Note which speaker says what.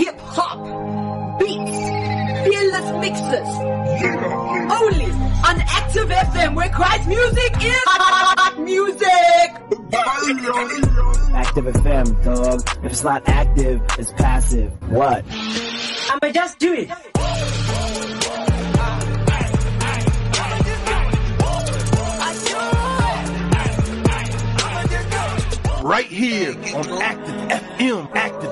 Speaker 1: hip hop, beats, fearless mixes. Only on Active FM where Christ music is music.
Speaker 2: Active FM, dog. If it's not active, it's passive. What?
Speaker 1: I'ma just do it.
Speaker 3: right here on Active FM. Active